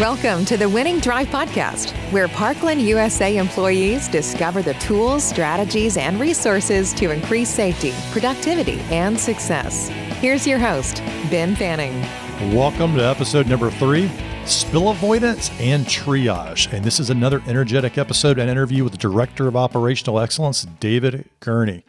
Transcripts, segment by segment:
Welcome to the Winning Drive Podcast, where Parkland USA employees discover the tools, strategies, and resources to increase safety, productivity, and success. Here's your host, Ben Fanning. Welcome to episode number three Spill Avoidance and Triage. And this is another energetic episode and interview with the Director of Operational Excellence, David Gurney.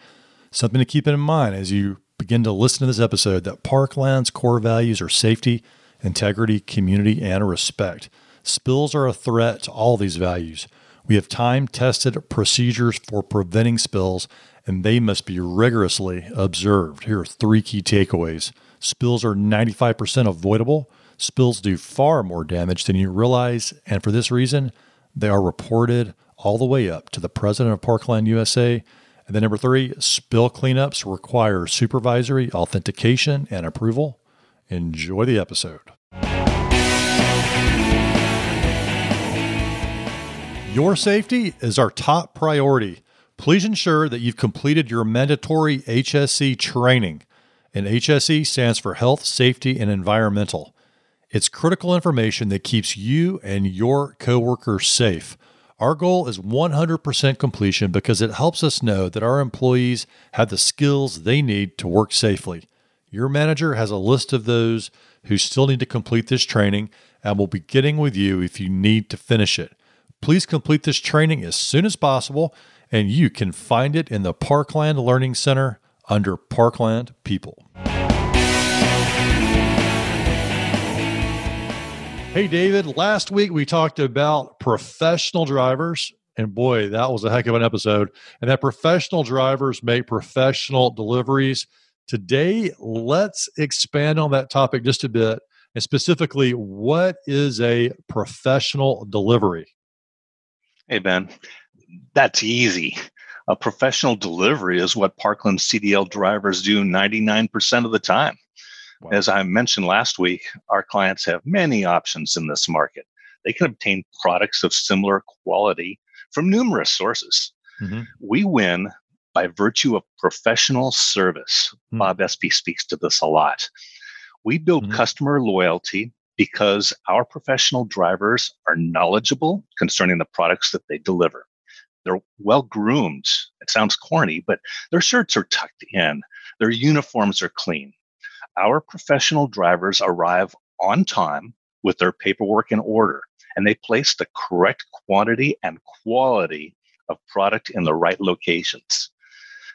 Something to keep in mind as you begin to listen to this episode that Parkland's core values are safety integrity, community, and respect. Spills are a threat to all these values. We have time tested procedures for preventing spills, and they must be rigorously observed. Here are three key takeaways spills are 95% avoidable. Spills do far more damage than you realize, and for this reason, they are reported all the way up to the president of Parkland USA. And then number three, spill cleanups require supervisory authentication and approval. Enjoy the episode. Your safety is our top priority. Please ensure that you've completed your mandatory HSE training. And HSE stands for Health, Safety, and Environmental. It's critical information that keeps you and your coworkers safe. Our goal is 100% completion because it helps us know that our employees have the skills they need to work safely. Your manager has a list of those who still need to complete this training and will be getting with you if you need to finish it. Please complete this training as soon as possible, and you can find it in the Parkland Learning Center under Parkland People. Hey, David, last week we talked about professional drivers, and boy, that was a heck of an episode. And that professional drivers make professional deliveries. Today, let's expand on that topic just a bit and specifically, what is a professional delivery? Hey, Ben, that's easy. A professional delivery is what Parkland CDL drivers do 99% of the time. Wow. As I mentioned last week, our clients have many options in this market. They can obtain products of similar quality from numerous sources. Mm-hmm. We win by virtue of professional service. Mm. Bob Espey speaks to this a lot. We build mm-hmm. customer loyalty because our professional drivers are knowledgeable concerning the products that they deliver. They're well groomed. It sounds corny, but their shirts are tucked in, their uniforms are clean. Our professional drivers arrive on time with their paperwork in order, and they place the correct quantity and quality of product in the right locations.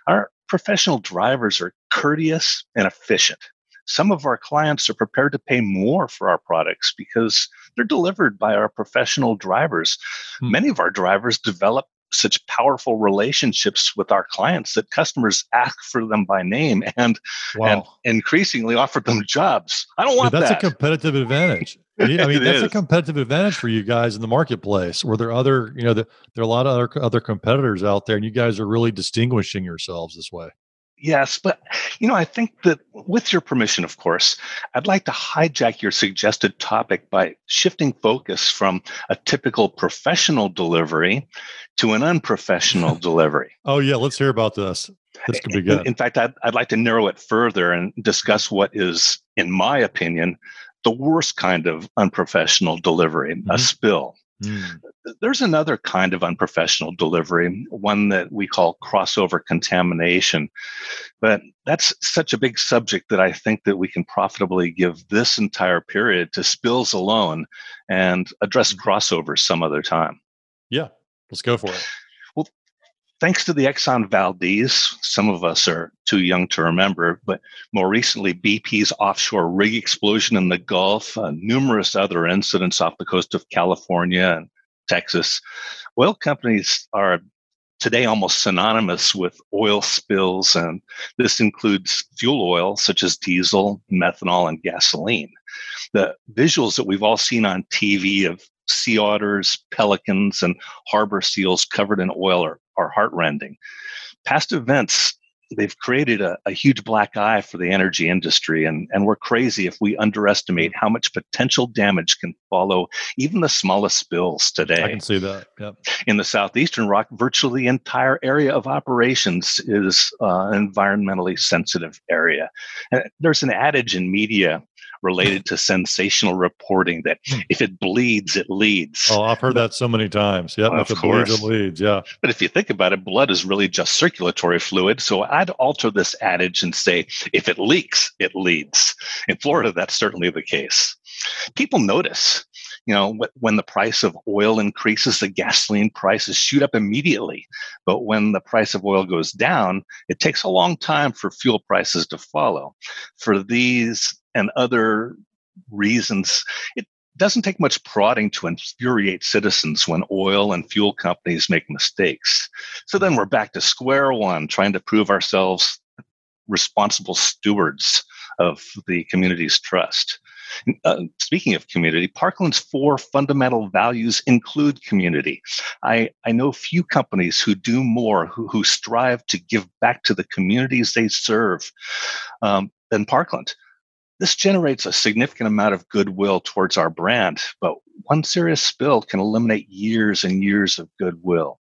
Our professional drivers are courteous and efficient. Some of our clients are prepared to pay more for our products because they're delivered by our professional drivers. Hmm. Many of our drivers develop such powerful relationships with our clients that customers ask for them by name and wow. and increasingly offer them jobs. I don't want that's that. That's a competitive advantage. I mean, that's is. a competitive advantage for you guys in the marketplace. Where there are other, you know, the, there are a lot of other other competitors out there, and you guys are really distinguishing yourselves this way. Yes, but you know, I think that with your permission, of course, I'd like to hijack your suggested topic by shifting focus from a typical professional delivery to an unprofessional delivery. Oh, yeah, let's hear about this. This could be good. In, in fact, I'd, I'd like to narrow it further and discuss what is, in my opinion, the worst kind of unprofessional delivery mm-hmm. a spill. Mm. There's another kind of unprofessional delivery, one that we call crossover contamination. But that's such a big subject that I think that we can profitably give this entire period to spills alone and address mm. crossovers some other time. Yeah, let's go for it thanks to the Exxon Valdez, some of us are too young to remember, but more recently, BP's offshore rig explosion in the Gulf, uh, numerous other incidents off the coast of California and Texas. Oil companies are today almost synonymous with oil spills, and this includes fuel oil such as diesel, methanol, and gasoline. The visuals that we've all seen on TV of sea otters, pelicans, and harbor seals covered in oil are, are heartrending. Past events, they've created a, a, huge black eye for the energy industry, and, and we're crazy if we underestimate how much potential damage can follow even the smallest spills today. I can see that. Yep. In the southeastern rock, virtually the entire area of operations is uh, an environmentally sensitive area. And there's an adage in media related to sensational reporting that hmm. if it bleeds, it leads. Oh, I've heard that so many times. Yeah, of if course. it bleeds, it leads. Yeah. But if you think about it, blood is really just circulatory fluid. So I'd alter this adage and say, if it leaks, it leads. In Florida, that's certainly the case. People notice you know when the price of oil increases the gasoline prices shoot up immediately but when the price of oil goes down it takes a long time for fuel prices to follow for these and other reasons it doesn't take much prodding to infuriate citizens when oil and fuel companies make mistakes so then we're back to square one trying to prove ourselves responsible stewards of the community's trust uh, speaking of community, Parkland's four fundamental values include community. I, I know few companies who do more, who, who strive to give back to the communities they serve um, than Parkland. This generates a significant amount of goodwill towards our brand, but one serious spill can eliminate years and years of goodwill.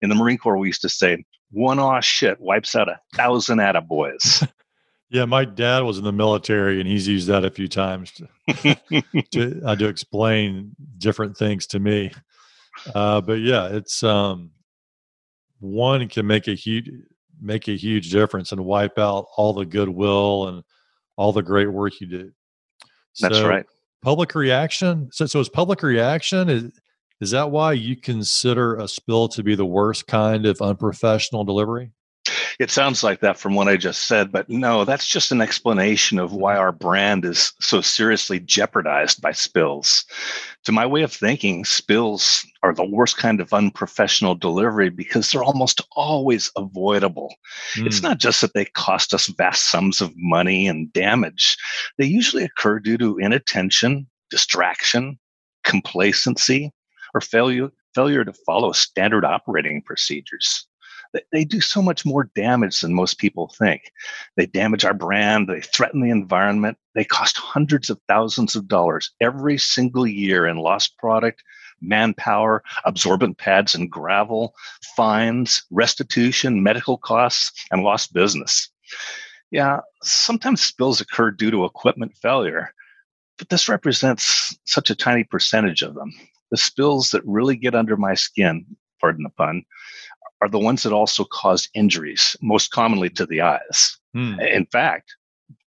In the Marine Corps, we used to say, one aw shit wipes out a thousand attaboys. Yeah, my dad was in the military, and he's used that a few times to, to, uh, to explain different things to me. Uh, but yeah, it's um, one can make a huge make a huge difference and wipe out all the goodwill and all the great work you did. That's so, right. Public reaction. So, so is public reaction is is that why you consider a spill to be the worst kind of unprofessional delivery? It sounds like that from what I just said, but no, that's just an explanation of why our brand is so seriously jeopardized by spills. To my way of thinking, spills are the worst kind of unprofessional delivery because they're almost always avoidable. Mm. It's hmm. not just that they cost us vast sums of money and damage, they usually occur due to inattention, distraction, complacency, or failure, failure to follow standard operating procedures they do so much more damage than most people think. They damage our brand, they threaten the environment, they cost hundreds of thousands of dollars every single year in lost product, manpower, absorbent pads and gravel, fines, restitution, medical costs, and lost business. Yeah, sometimes spills occur due to equipment failure, but this represents such a tiny percentage of them. The spills that really get under my skin, pardon the pun, are the ones that also cause injuries, most commonly to the eyes. Hmm. In fact,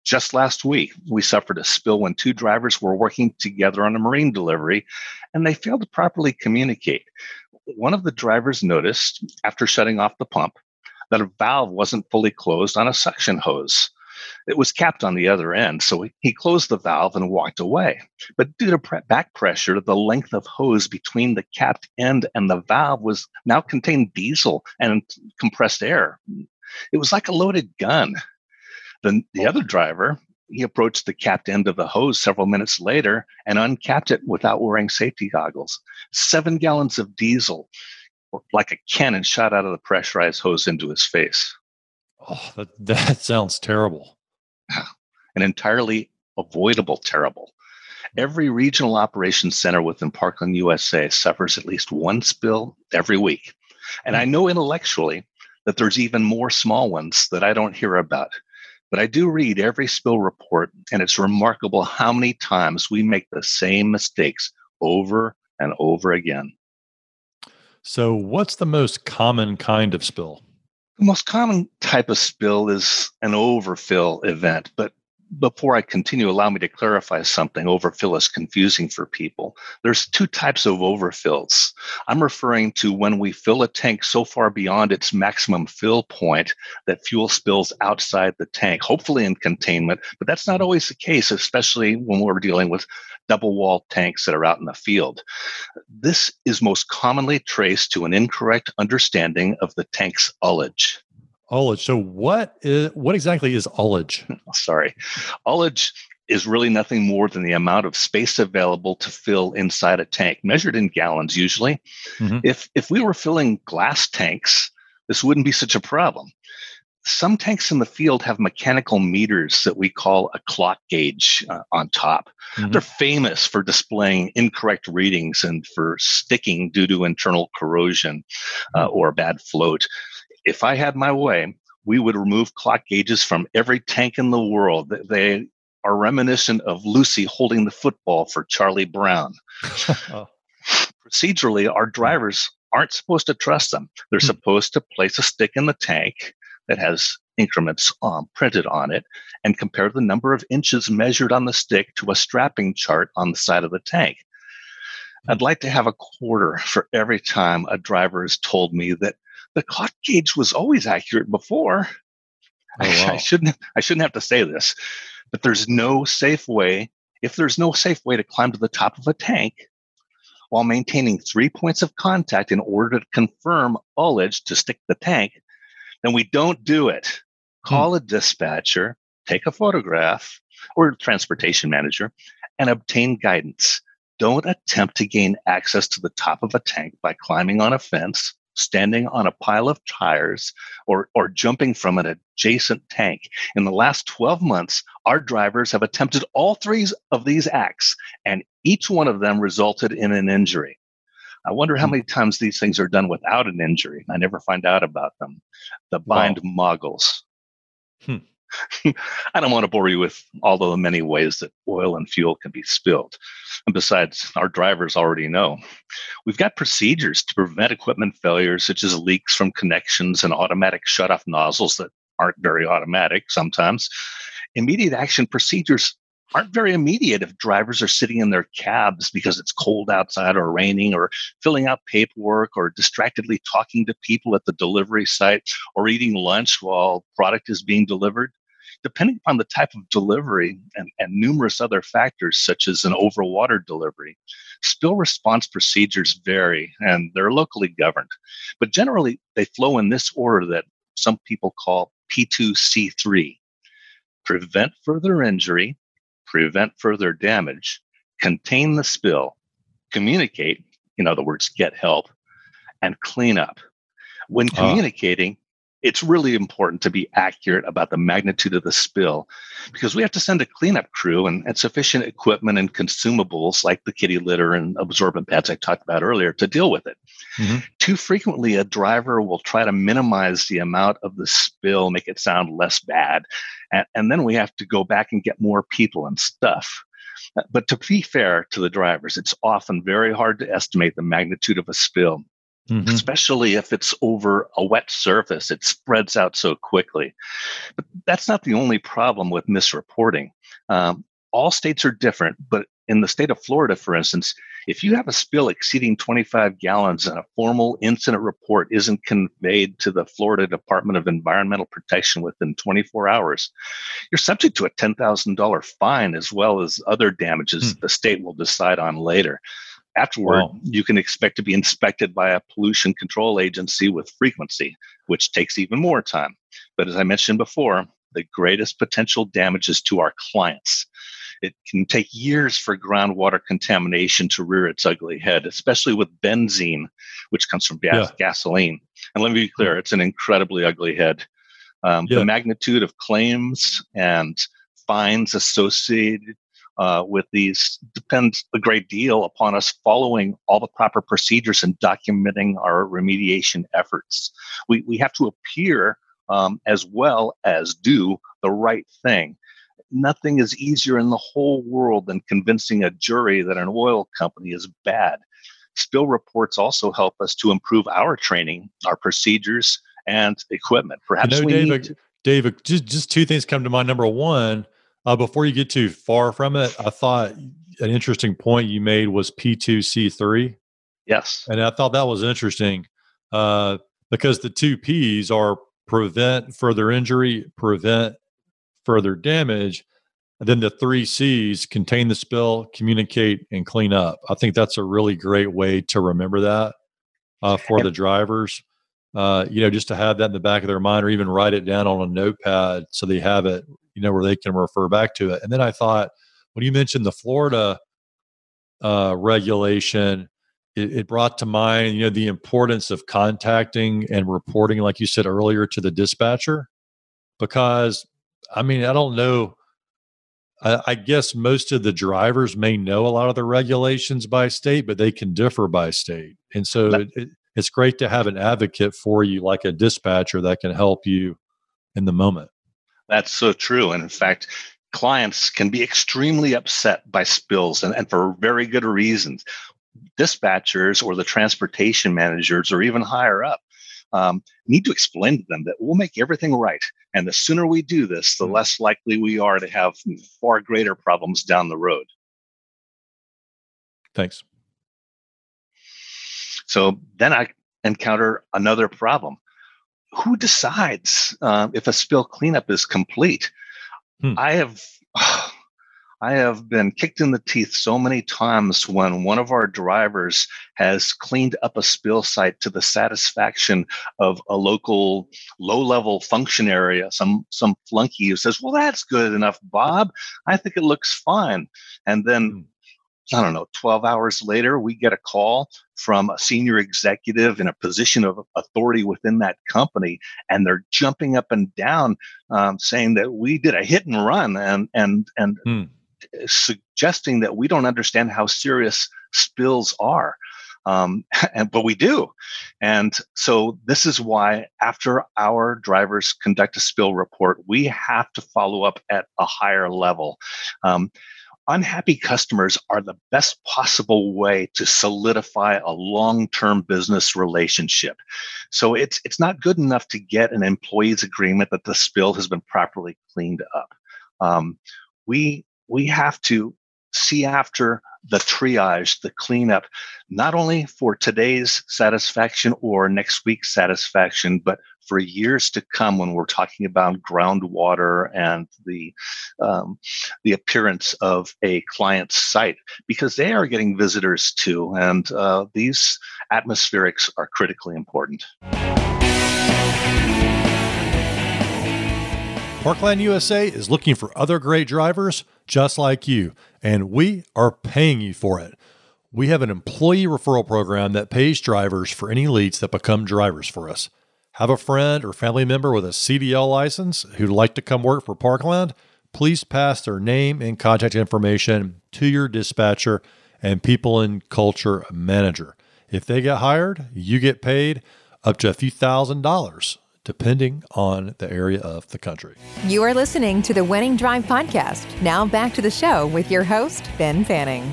just last week, we suffered a spill when two drivers were working together on a marine delivery and they failed to properly communicate. One of the drivers noticed, after shutting off the pump, that a valve wasn't fully closed on a suction hose. It was capped on the other end, so he closed the valve and walked away. But due to pre- back pressure, the length of hose between the capped end and the valve was now contained diesel and compressed air. It was like a loaded gun. The, the other driver, he approached the capped end of the hose several minutes later and uncapped it without wearing safety goggles. Seven gallons of diesel, like a cannon, shot out of the pressurized hose into his face. Oh, that, that sounds terrible. An entirely avoidable terrible. Every regional operations center within Parkland USA suffers at least one spill every week. And I hmm. know intellectually that there's even more small ones that I don't hear about. But I do read every spill report, and it's remarkable how many times we make the same mistakes over and over again. So, what's the most common kind of spill? The most common type of spill is an overfill event, but before I continue, allow me to clarify something. Overfill is confusing for people. There's two types of overfills. I'm referring to when we fill a tank so far beyond its maximum fill point that fuel spills outside the tank, hopefully in containment, but that's not always the case, especially when we're dealing with double wall tanks that are out in the field. This is most commonly traced to an incorrect understanding of the tank's ullage. Ullage. So what is what exactly is ullage? Sorry. Ullage is really nothing more than the amount of space available to fill inside a tank, measured in gallons usually. Mm-hmm. If if we were filling glass tanks, this wouldn't be such a problem. Some tanks in the field have mechanical meters that we call a clock gauge uh, on top. Mm-hmm. They're famous for displaying incorrect readings and for sticking due to internal corrosion uh, mm-hmm. or bad float if I had my way, we would remove clock gauges from every tank in the world. They are reminiscent of Lucy holding the football for Charlie Brown. oh. Procedurally, our drivers aren't supposed to trust them. They're hmm. supposed to place a stick in the tank that has increments um, printed on it and compare the number of inches measured on the stick to a strapping chart on the side of the tank. I'd like to have a quarter for every time a driver has told me that the clock gauge was always accurate before. Oh, wow. I, I shouldn't I shouldn't have to say this, but there's no safe way. If there's no safe way to climb to the top of a tank while maintaining three points of contact in order to confirm ullage to stick the tank, then we don't do it. Hmm. Call hmm. a dispatcher, take a photograph, or transportation manager, and obtain guidance. Don't attempt to gain access to the top of a tank by climbing on a fence standing on a pile of tires, or, or jumping from an adjacent tank. In the last 12 months, our drivers have attempted all three of these acts, and each one of them resulted in an injury. I wonder how hmm. many times these things are done without an injury. I never find out about them. The bind wow. moggles. Hmm. I don't want to bore you with all the many ways that oil and fuel can be spilled. And besides, our drivers already know. We've got procedures to prevent equipment failures, such as leaks from connections and automatic shut-off nozzles that aren't very automatic sometimes. Immediate action procedures aren't very immediate if drivers are sitting in their cabs because it's cold outside or raining or filling out paperwork or distractedly talking to people at the delivery site or eating lunch while product is being delivered depending upon the type of delivery and, and numerous other factors, such as an overwater delivery, spill response procedures vary and they're locally governed. But generally, they flow in this order that some people call P2C3 prevent further injury, prevent further damage, contain the spill, communicate, in other words, get help, and clean up. When ah. communicating, it's really important to be accurate about the magnitude of the spill because we have to send a cleanup crew and, and, sufficient equipment and consumables like the kitty litter and absorbent pads I talked about earlier to deal with it. Mm-hmm. Too frequently, a driver will try to minimize the amount of the spill, make it sound less bad. And, and then we have to go back and get more people and stuff. But to be fair to the drivers, it's often very hard to estimate the magnitude of a spill Mm-hmm. especially if it's over a wet surface. It spreads out so quickly. But that's not the only problem with misreporting. Um, all states are different, but in the state of Florida, for instance, if you have a spill exceeding 25 gallons and a formal incident report isn't conveyed to the Florida Department of Environmental Protection within 24 hours, you're subject to a $10,000 fine as well as other damages hmm. the state will decide on later. Afterward, wow. you can expect to be inspected by a pollution control agency with frequency, which takes even more time. But as I mentioned before, the greatest potential damages to our clients. It can take years for groundwater contamination to rear its ugly head, especially with benzene, which comes from gas- yeah. gasoline. And let me be clear, it's an incredibly ugly head. Um, yeah. The magnitude of claims and fines associated uh, with these depends a great deal upon us following all the proper procedures and documenting our remediation efforts. We, we have to appear um, as well as do the right thing. Nothing is easier in the whole world than convincing a jury that an oil company is bad. Spill reports also help us to improve our training, our procedures, and equipment. Perhaps you know, we David, need David, just, just two things come to mind. Number one, uh, before you get too far from it, I thought an interesting point you made was P2C3. Yes. And I thought that was interesting uh, because the two P's are prevent further injury, prevent further damage. And then the three C's contain the spill, communicate, and clean up. I think that's a really great way to remember that uh, for the drivers. Uh, you know, just to have that in the back of their mind or even write it down on a notepad so they have it you know, where they can refer back to it. And then I thought, when you mentioned the Florida uh, regulation, it, it, brought to mind, you know, the importance of contacting and reporting, like you said earlier, to the dispatcher. Because, I mean, I don't know. I, I guess most of the drivers may know a lot of the regulations by state, but they can differ by state. And so it, it, it's great to have an advocate for you, like a dispatcher that can help you in the moment. That's so true. And in fact, clients can be extremely upset by spills and, and for very good reasons. Dispatchers or the transportation managers or even higher up um, need to explain to them that we'll make everything right. And the sooner we do this, the hmm. less likely we are to have far greater problems down the road. Thanks. So then I encounter another problem. Who decides uh, if a spill cleanup is complete? Hmm. I have I have been kicked in the teeth so many times when one of our drivers has cleaned up a spill site to the satisfaction of a local low-level functionary, some some flunky who says, "Well, that's good enough, Bob. I think it looks fine." And then hmm. I don't know, 12 hours later, we get a call from a senior executive in a position of authority within that company, and they're jumping up and down, um, saying that we did a hit and run, and and and hmm. suggesting that we don't understand how serious spills are. Um, and but we do, and so this is why after our drivers conduct a spill report, we have to follow up at a higher level. Um, unhappy customers are the best possible way to solidify a long-term business relationship. So it's it's not good enough to get an employee's agreement that the spill has been properly cleaned up. Um, we we have to see after the triage, the cleanup, not only for today's satisfaction or next week's satisfaction, but for years to come when we're talking about groundwater and the um, the appearance of a client's site, because they are getting visitors too, and uh, these atmospherics are critically important. Parkland USA is looking for other great drivers just like you, and we are paying you for it. We have an employee referral program that pays drivers for any leads that become drivers for us. Have a friend or family member with a CDL license who'd like to come work for Parkland? Please pass their name and contact information to your dispatcher and people and culture manager. If they get hired, you get paid up to a few thousand dollars depending on the area of the country. You are listening to the Winning Drive podcast. Now back to the show with your host, Ben Fanning.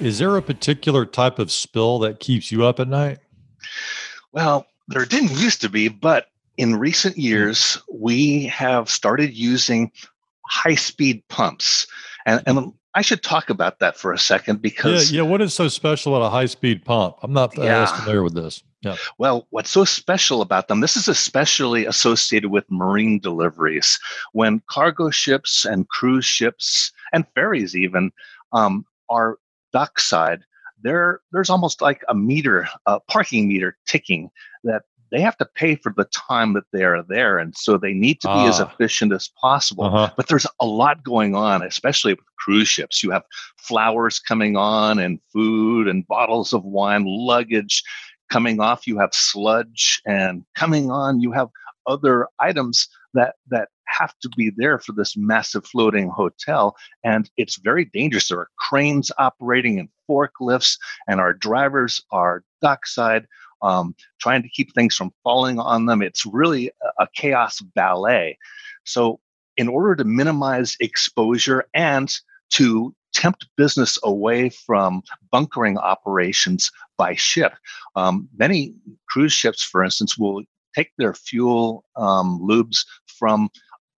Is there a particular type of spill that keeps you up at night? Well, there didn't used to be, but in recent years, we have started using high speed pumps. And, and I should talk about that for a second because. Yeah, yeah. What is so special about a high speed pump? I'm not yeah. as familiar with this. Yeah. Well, what's so special about them? This is especially associated with marine deliveries. When cargo ships and cruise ships and ferries even um, are dockside, there there's almost like a meter, a parking meter ticking that they have to pay for the time that they are there and so they need to be as ah. efficient as possible. Uh-huh. but there's a lot going on especially with cruise ships. You have flowers coming on and food and bottles of wine luggage coming off. You have sludge and coming on you have other items that that have to be there for this massive floating hotel. And it's very dangerous. There are cranes operating and forklifts and our drivers are dockside um, trying to keep things from falling on them it's really a, chaos ballet so in order to minimize exposure and to tempt business away from bunkering operations by ship. Um, many cruise ships, for instance, will take their fuel um, lubes from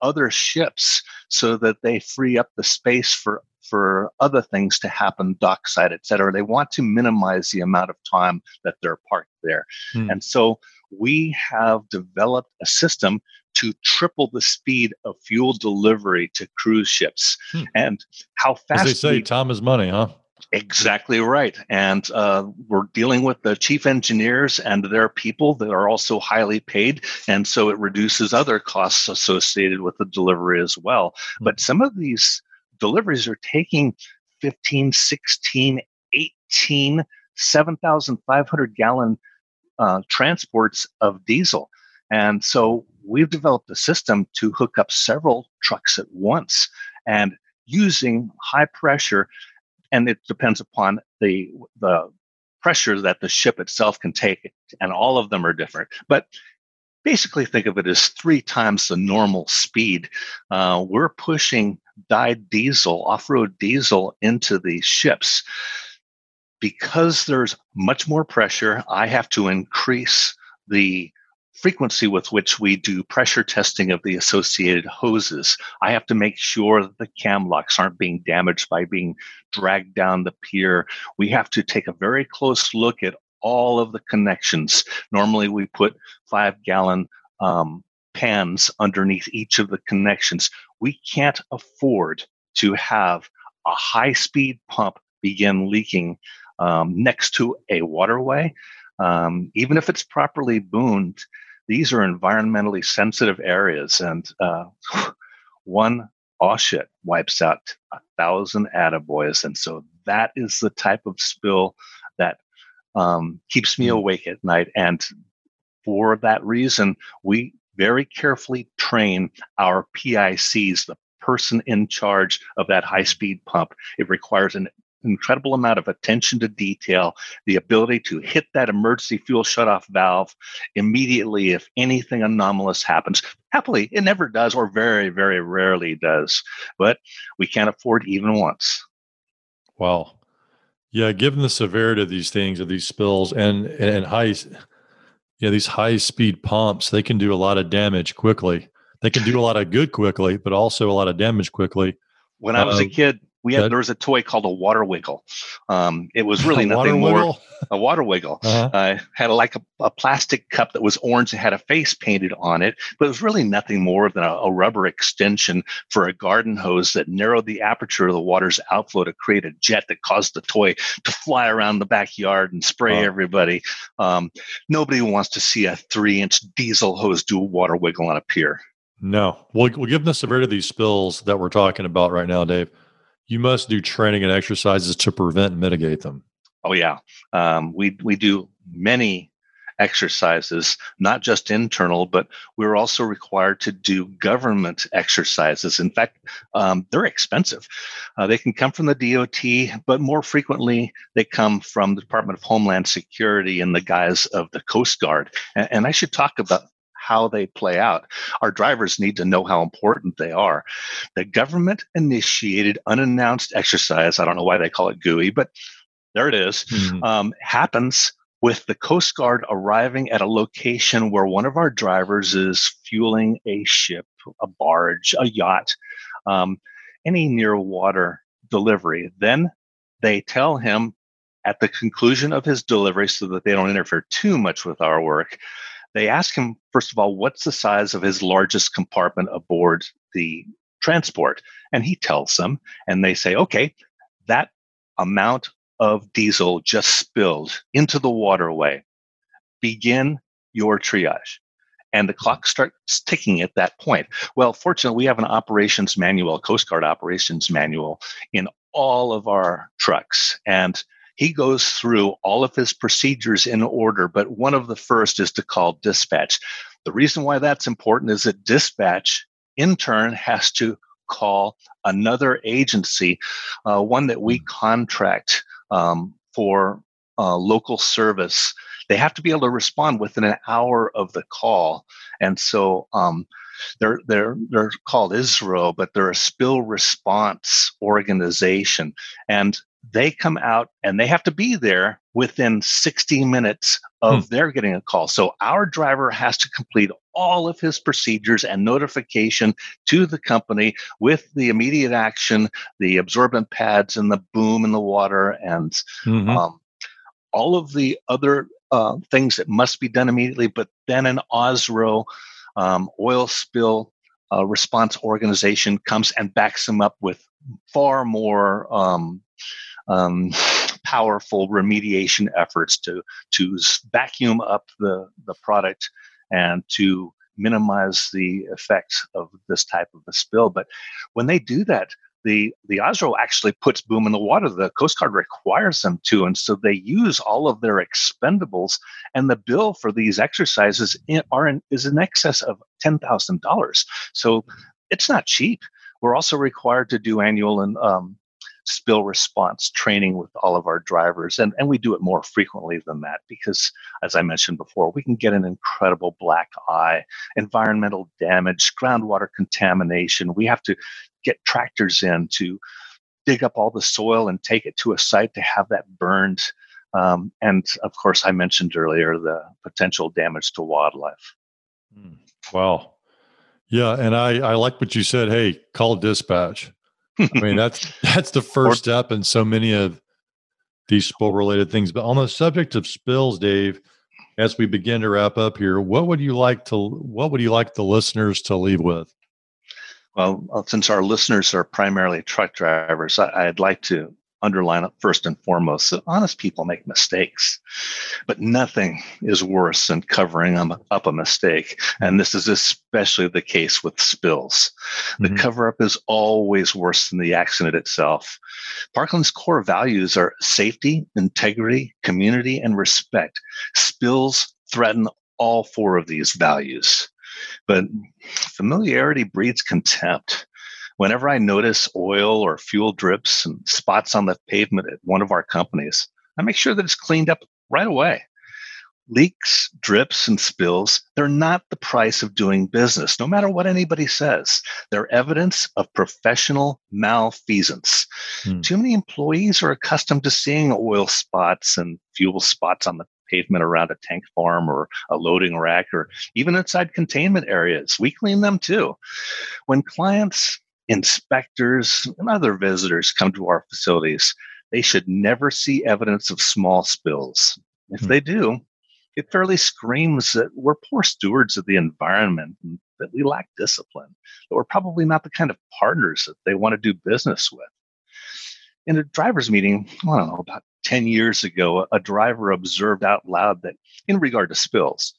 other ships so that they free up the space for for other things to happen dockside et cetera they want to minimize the amount of time that they're parked there hmm. and so we have developed a system to triple the speed of fuel delivery to cruise ships. Hmm. And how fast As they say, we, time is money, huh? Exactly right. And uh, we're dealing with the chief engineers and their people that are also highly paid. And so it reduces other costs associated with the delivery as well. Hmm. But some of these deliveries are taking 15, 16, 18, 7,500 gallon uh, transports of diesel. And so we've developed a system to hook up several trucks at once and using high pressure. And it depends upon the, the pressure that the ship itself can take. And all of them are different. But basically think of it as three times the normal speed. Uh, we're pushing dyed diesel, off road diesel, into these ships. Because there's much more pressure, I have to increase the frequency with which we do pressure testing of the associated hoses. I have to make sure that the cam locks aren't being damaged by being dragged down the pier. We have to take a very close look at all of the connections. Normally, we put five gallon um, pans underneath each of the connections. We can't afford to have a high speed pump begin leaking um, next to a waterway. Um, even if it's properly boomed, these are environmentally sensitive areas, and uh, one shit wipes out a thousand attaboys. And so that is the type of spill that um, keeps me hmm. awake at night. And for that reason, we very carefully train our PICs, the person in charge of that high mm-hmm. speed pump. It requires an incredible amount of attention to detail, the ability to hit that emergency fuel shutoff valve immediately if anything anomalous happens. Happily, it never does, or very, very rarely does, but we can't afford even once. Wow. Yeah, given the severity of these things, of these spills, and and high, yeah, these high speed pumps, they can do a lot of damage quickly. They can do a lot of good quickly, but also a lot of damage quickly. When I was uh, a kid, we had there was a toy called a water wiggle. Um, it was really nothing more wiggle? a water wiggle. Uh-huh. Uh, had a, like a, a, plastic cup that was orange and had a face painted on it, but it was really nothing more than a, a, rubber extension for a garden hose that narrowed the aperture of the water's outflow to create a jet that caused the toy to fly around the backyard and spray everybody. Um, nobody wants to see a three-inch diesel hose do a water wiggle on a pier. No. Well, well given the severity of these spills that we're talking about right now, Dave you must do training and exercises to prevent and mitigate them. Oh yeah, um, we we do many exercises, not just internal, but we're also required to do government exercises. In fact, um, they're expensive. Uh, they can come from the DOT, but more frequently, they come from the Department of Homeland Security in the guise of the Coast Guard. And, and I should talk about how they play out. Our drivers need to know how important they are. The government initiated unannounced exercise, I don't know why they call it GUI, but there it is, mm-hmm. um, happens with the Coast Guard arriving at a location where one of our drivers is fueling a ship, a barge, a yacht, um, any near water delivery. Then they tell him at the conclusion of his delivery so that they don't interfere too much with our work they ask him, first of all, what's the size of his largest compartment aboard the transport? And he tells them, and they say, okay, that amount of diesel just spilled into the waterway. Begin your triage. And the clock starts ticking at that point. Well, fortunately, we have an operations manual, Coast Guard operations manual in all of our trucks. And he goes through all of his procedures in order, but one of the first is to call dispatch. The reason why that's important is that dispatch, in turn, has to call another agency, uh, one that we contract um, for uh, local service. They have to be able to respond within an hour of the call. And so um, they're they're they're called OSRO, but they're a spill response organization, and they come out and they have to be there within 60 minutes of hmm. their getting a call. So our driver has to complete all of his procedures and notification to the company with the immediate action, the absorbent pads and the boom in the water, and mm-hmm. um, all of the other uh, things that must be done immediately. But then an OSRO um, oil spill uh, response organization comes and backs them up with far more um, um, powerful remediation efforts to to vacuum up the the product and to minimize the effects of this type of a spill. But when they do that, the the OSRO actually puts boom in the water. The Coast Guard requires them to, and so they use all of their expendables. And the bill for these exercises in, are in, is in excess of ten thousand dollars. So it's not cheap. We're also required to do annual and um, spill response training with all of our drivers. And, and we do it more frequently than that because, as I mentioned before, we can get an incredible black eye, environmental damage, groundwater contamination. We have to get tractors in to dig up all the soil and take it to a site to have that burned. Um, and of course, I mentioned earlier the potential damage to wildlife. Hmm. Wow. Yeah, and I I like what you said. Hey, call dispatch. I mean, that's that's the first or, step in so many of these spill related things. But on the subject of spills, Dave, as we begin to wrap up here, what would you like to what would you like the listeners to leave with? Well, since our listeners are primarily truck drivers, I, would like to underline it first and foremost that honest people make mistakes, but nothing is worse than covering up a mistake. And this is especially the case with spills. The mm-hmm. cover up is always worse than the accident itself. Parkland's core values are safety, integrity, community, and respect. Spills threaten all four of these values. But familiarity breeds contempt whenever I notice oil or fuel drips and spots on the pavement at one of our companies, I make sure that it's cleaned up right away. Leaks, drips, and spills, they're not the price of doing business, no matter what anybody says. They're evidence of professional malfeasance. Hmm. Too many employees are accustomed to seeing oil spots and fuel spots on the pavement around a tank farm or a loading rack or even inside containment areas. We clean them too. When clients inspectors and other visitors come to our facilities, they should never see evidence of small spills. If hmm. they do, it fairly screams that we're poor stewards of the environment and that we lack discipline, that we're probably not the kind of partners that they want to do business with. In a driver's meeting, I don't know, about 10 years ago, a driver observed out loud that in regard to spills,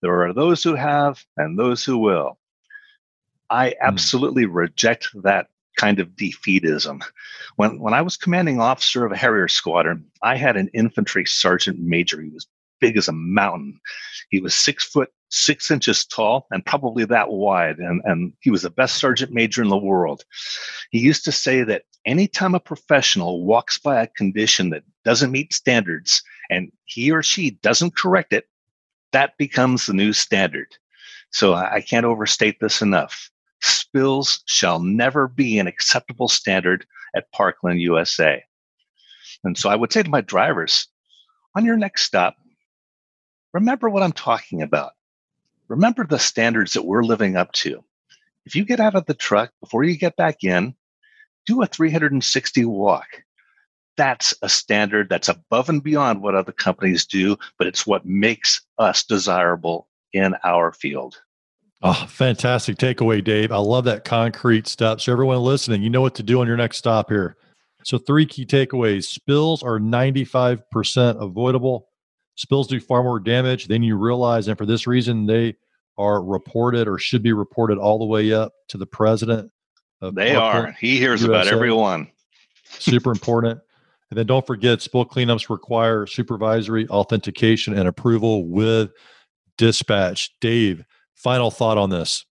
there are those who have and those who will. I hmm. absolutely mm. reject that kind of defeatism. When when I was commanding officer of a Harrier squadron, I had an infantry sergeant major. He was big as a mountain. He was six foot six inches tall and probably that wide, and, and he was the best sergeant major in the world. He used to say that anytime a professional walks by a condition that doesn't meet standards and he or she doesn't correct it, that becomes the new standard. So I, I can't overstate this enough spills shall never be an acceptable standard at Parkland, USA. And so I would say to my drivers, on your next stop, remember what I'm talking about. Remember the standards that we're living up to. If you get out of the truck before you get back in, do a 360 walk. That's a standard that's above and beyond what other companies do, but it's what makes us desirable in our field. Oh, fantastic takeaway, Dave. I love that concrete step. So, everyone listening, you know what to do on your next stop here. So, three key takeaways spills are 95% avoidable. Spills do far more damage than you realize. And for this reason, they are reported or should be reported all the way up to the president. they are. He hears USA. about everyone. Super important. And then don't forget, spill cleanups require supervisory authentication and approval with dispatch. Dave, Final thought on this.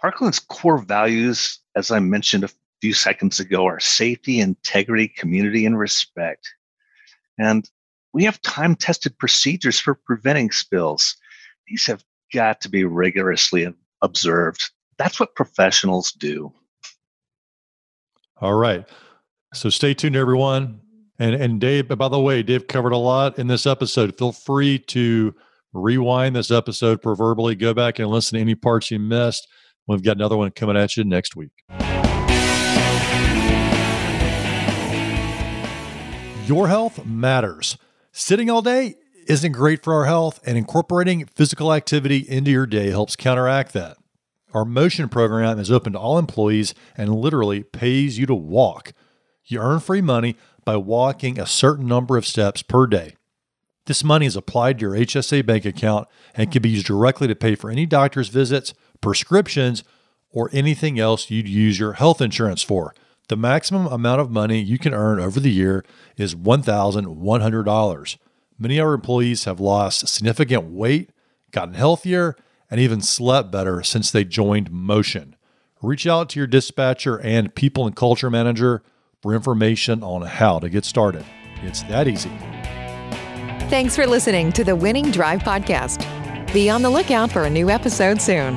Parkland's core values, as I mentioned a few seconds ago, are safety, integrity, community, and respect. And we have time tested procedures for preventing spills. These have got to be rigorously observed. That's what professionals do. All right. So stay tuned, everyone. And and Dave, by the way, Dave covered a lot in this episode. Feel free to rewind this episode proverbially, go back and listen to any parts you missed. We've got another one coming at you next week. Your health matters. Sitting all day isn't great for our health, and incorporating physical activity into your day helps counteract that. Our motion program is open to all employees and literally pays you to walk. You earn free money by walking a certain number of steps per day. This money is applied to your HSA bank account and can be used directly to pay for any doctor's visits, prescriptions, or anything else you'd use your health insurance for. The maximum amount of money you can earn over the year is $1,100. Many of our employees have lost significant weight, gotten healthier, and even slept better since they joined Motion. Reach out to your dispatcher and people and culture manager for information on how to get started. It's that easy. Thanks for listening to the Winning Drive Podcast. Be on the lookout for a new episode soon.